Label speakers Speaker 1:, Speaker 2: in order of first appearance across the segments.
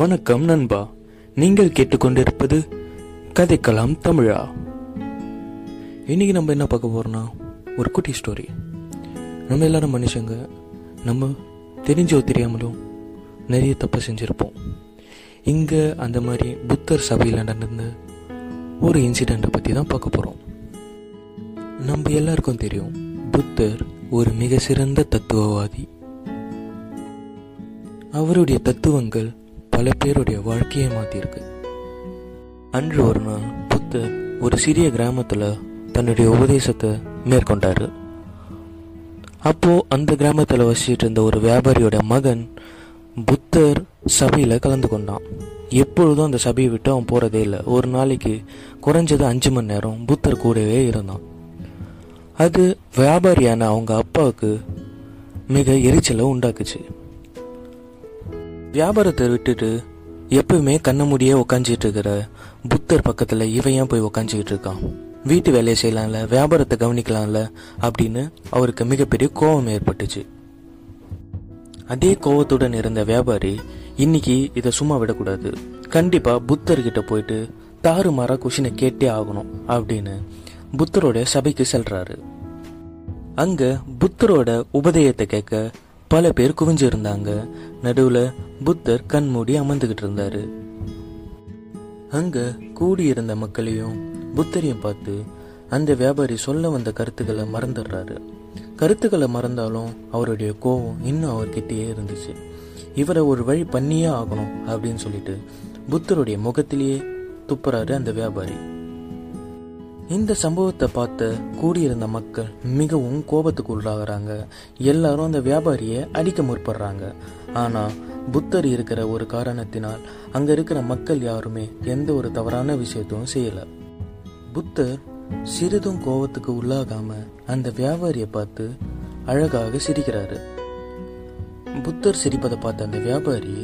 Speaker 1: வணக்கம் நண்பா. நீங்கள் கேட்டுக்கொண்டிருப்பது கதைக்கலாம் தமிழா. இன்னைக்கு நம்ம என்ன பார்க்க போறோம்னா ஒரு குட்டி ஸ்டோரி நம்ம எல்லாரும் மனுஷங்க நம்ம தெரிஞ்சோ தெரியாமலும் நிறைய தப்பு செஞ்சுருப்போம். இங்கே அந்த மாதிரி புத்தர் சபையில் நடந்த ஒரு இன்சிடெண்ட்டை பற்றி தான் பார்க்க போகிறோம் நம்ம எல்லாருக்கும் தெரியும் புத்தர் ஒரு மிக சிறந்த தத்துவவாதி. அவருடைய தத்துவங்கள் பல பேருடைய வாழ்க்கையை மாற்றியிருக்கு அன்று ஒரு நாள் புத்தர் ஒரு சிறிய கிராமத்தில் தன்னுடைய உபதேசத்தை மேற்கொண்டாரு. அப்போ அந்த கிராமத்தில் வசிச்சுட்டு இருந்த ஒரு வியாபாரியோட மகன் புத்தர் சபையில் கலந்து கொண்டான். எப்பொழுதும் அந்த சபையை விட்டு அவன் போகிறதே இல்லை. ஒரு நாளைக்கு குறைஞ்சது அஞ்சு மணி நேரம் புத்தர் கூடவே இருந்தான். அது வியாபாரியான அவங்க அப்பாவுக்கு மிக எரிச்சலை உண்டாக்குச்சு. வியாபாரத்தை விட்டுட்டு எப்பவுமே கண்ண முடியே உக்காஞ்சிட்டு இருக்கிற புத்தர் பக்கத்துல இவன் ஏன் போய் உக்காஞ்சிக்கிட்டு இருக்கான்? வீட்டு வேலையை செய்யலாம்ல வியாபாரத்தை கவனிக்கலாம்ல அப்படின்னு அவருக்கு மிகப்பெரிய கோபம் ஏற்பட்டுச்சு. அதே கோவத்துடன் இருந்த வியாபாரி இன்னைக்கு இதை சும்மா விடக்கூடாது. கண்டிப்பா புத்தர்கிட்ட போயிட்டு தாறுமாறா கொஷினை கேட்டே ஆகணும் அப்படின்னு புத்தரோட சபைக்கு செல்றாரு. அங்க புத்தரோட உபதேயத்தை கேட்க பல பேர் குவிஞ்சு இருந்தாங்க. நடுவுல புத்தர் கண் மூடி அமர்ந்துகிட்டு இருந்தாரு. அங்க கூடியிருந்த மக்களையும் புத்தரையும் பார்த்து அந்த வியாபாரி சொல்ல வந்த கருத்துக்களை மறந்துடுறாரு. கருத்துக்களை மறந்தாலும் அவருடைய கோவம் இன்னும் அவர்கிட்டயே இருந்துச்சு. இவரை ஒரு வழி பண்ணியே ஆகணும் அப்படின்னு சொல்லிட்டு புத்தருடைய முகத்திலேயே துப்புறாரு அந்த வியாபாரி. இந்த சம்பவத்தை பார்த்து கூடியிருந்த மக்கள் மிகவும் கோபத்துக்கு உள்ளாகிறாங்க. எல்லாரும் அந்த வியாபாரியை அடிக்க முற்படுறாங்க. ஆனால் புத்தர் இருக்கிற ஒரு காரணத்தினால் அங்கே இருக்கிற மக்கள் யாருமே எந்த ஒரு தவறான விஷயத்தையும் செய்யலை. புத்தர் சிறிதும் கோபத்துக்கு உள்ளாகாம அந்த வியாபாரியை பார்த்து அழகாக சிரிக்கிறாரு. புத்தர் சிரிப்பதை பார்த்த அந்த வியாபாரி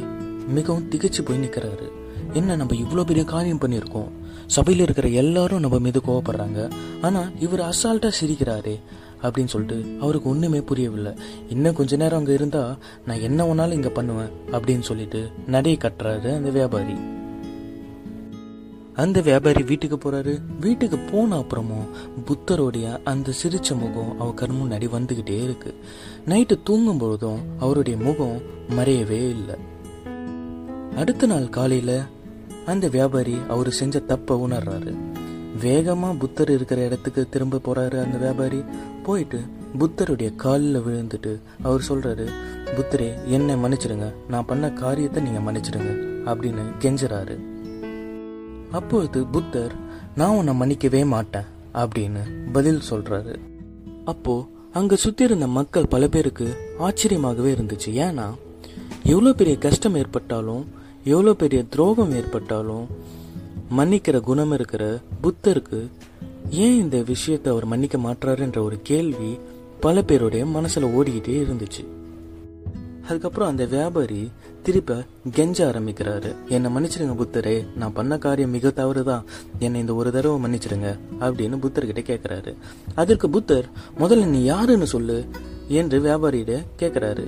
Speaker 1: மிகவும் திகைச்சு போய் நிற்கிறாரு என்ன நம்ம இவ்வளோ பெரிய காரியம் பண்ணியிருக்கோம்? சபையில் இருக்கிற எல்லாரும் நம்ம மீது கோவப்படுறாங்க. ஆனால் இவர் அசால்ட்டாக சிரிக்கிறாரே அப்படின்னு சொல்லிட்டு அவருக்கு ஒன்றுமே புரியவில்லை. இன்னும் கொஞ்ச நேரம் அங்கே இருந்தால் நான் என்ன வேணாலும் இங்கே பண்ணுவேன் அப்படின்னு சொல்லிட்டு நடையை கட்டுறாரு அந்த வியாபாரி. அந்த வியாபாரி வீட்டுக்கு போறாரு. வீட்டுக்கு போன அப்புறமும் புத்தருடைய அந்த சிரிச்ச முகம் அவர் கண் முன்னாடி வந்துகிட்டே இருக்கு. நைட்டு தூங்கும் பொழுதும் அவருடைய முகம் மறையவே இல்லை. அடுத்த நாள் காலையில அந்த வியாபாரி அவர் செஞ்ச தப்பை உணர்றாரு. வேகமாக புத்தர் இருக்கிற இடத்துக்கு திரும்ப போறாரு அந்த வியாபாரி. போயிட்டு புத்தருடைய காலில் விழுந்துட்டு அவர் சொல்றாரு புத்தரே என்னை மன்னிச்சிடுங்க. நான் பண்ண காரியத்தை நீங்க மன்னிச்சிடுங்க அப்படின்னு கெஞ்சுறாரு. அப்பொழுது புத்தர் நான் உன்னை மன்னிக்கவே மாட்டேன் அப்படின்னு பதில் சொல்றாரு. அப்போ அங்க சுத்தி இருந்த மக்கள் பல பேருக்கு ஆச்சரியமாகவே இருந்துச்சு. ஏன்னா எவ்வளோ பெரிய கஷ்டம் ஏற்பட்டாலும் எவ்வளோ பெரிய துரோகம் ஏற்பட்டாலும் மன்னிக்கிற குணம் இருக்கிற புத்தருக்கு ஏன் இந்த விஷயத்தை அவர் மன்னிக்க மாட்டாருன்ற ஒரு கேள்வி பல பேருடைய மனசுல ஓடிக்கிட்டே இருந்துச்சு. அதுக்கப்புறம் அந்த வியாபாரி திருப்ப கெஞ்ச ஆரம்பிக்கிறாரு. என்னை மன்னிச்சிடுங்க புத்தரே நான் பண்ண காரியம் மிக தவறுதான் என்னை இந்த ஒரு தடவை மன்னிச்சிடுங்க அப்படின்னு புத்தர்கிட்ட கேட்குறாரு அதற்கு புத்தர் முதல்ல நீ யாருன்னு சொல்லு என்று வியாபாரியிட கேட்குறாரு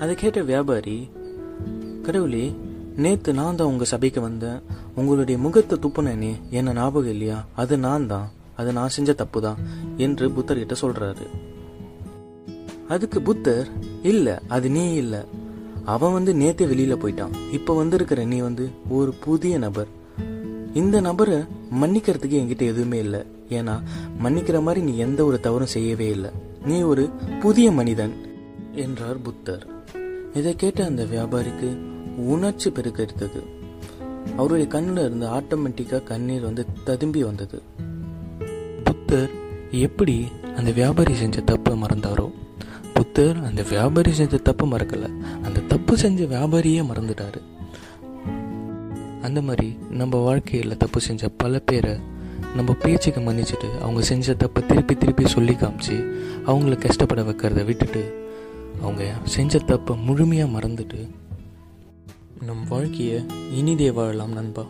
Speaker 1: அதை கேட்ட வியாபாரி கடவுளே நேத்து நான் தான் உங்க சபைக்கு வந்தேன். உங்களுடைய முகத்தை துப்புனேனே என்ன ஞாபகம் இல்லையா? அது நான் தான். அது நான் செஞ்ச தப்பு தான் என்று புத்தர்கிட்ட சொல்றாரு. அதுக்கு புத்தர் இல்ல அது நீ இல்ல. அவன் வந்து நேத்தே வெளியில போயிட்டான். இப்ப வந்திருக்கிற நீ வந்து ஒரு புதிய நபர். இந்த நபரை மன்னிக்கிறதுக்கு என்கிட்ட எதுவுமே இல்லை. ஏன்னா மன்னிக்கிற மாதிரி நீ எந்த ஒரு தவறும் செய்யவே இல்லை. நீ ஒரு புதிய மனிதன் என்றார் புத்தர். இதை கேட்ட அந்த வியாபாரிக்கு உணர்ச்சி பெருக்கெடுத்தது அவருடைய கண்ணில் இருந்து ஆட்டோமேட்டிக்காக கண்ணீர் வந்து ததும்பி வந்தது. புத்தர் எப்படி அந்த வியாபாரி செஞ்ச தப்பை மறந்தாரோ புத்தர் அந்த வியாபாரி செஞ்ச தப்பு மறக்கலை. அந்த தப்பு செஞ்ச வியாபாரியே மறந்துட்டாரு. அந்த மாதிரி நம்ம வாழ்க்கையில் தப்பு செஞ்ச பல பேரை நம்ம பேச்சுக்கு மன்னிச்சுட்டு அவங்க செஞ்ச தப்பை திருப்பி திருப்பி சொல்லி காமிச்சு அவங்கள கஷ்டப்பட வைக்கிறத விட்டுட்டு அவங்க செஞ்ச தப்பை முழுமையாக மறந்துட்டு நம் வாழ்க்கையை இனிதே வாழலாம் நண்பா.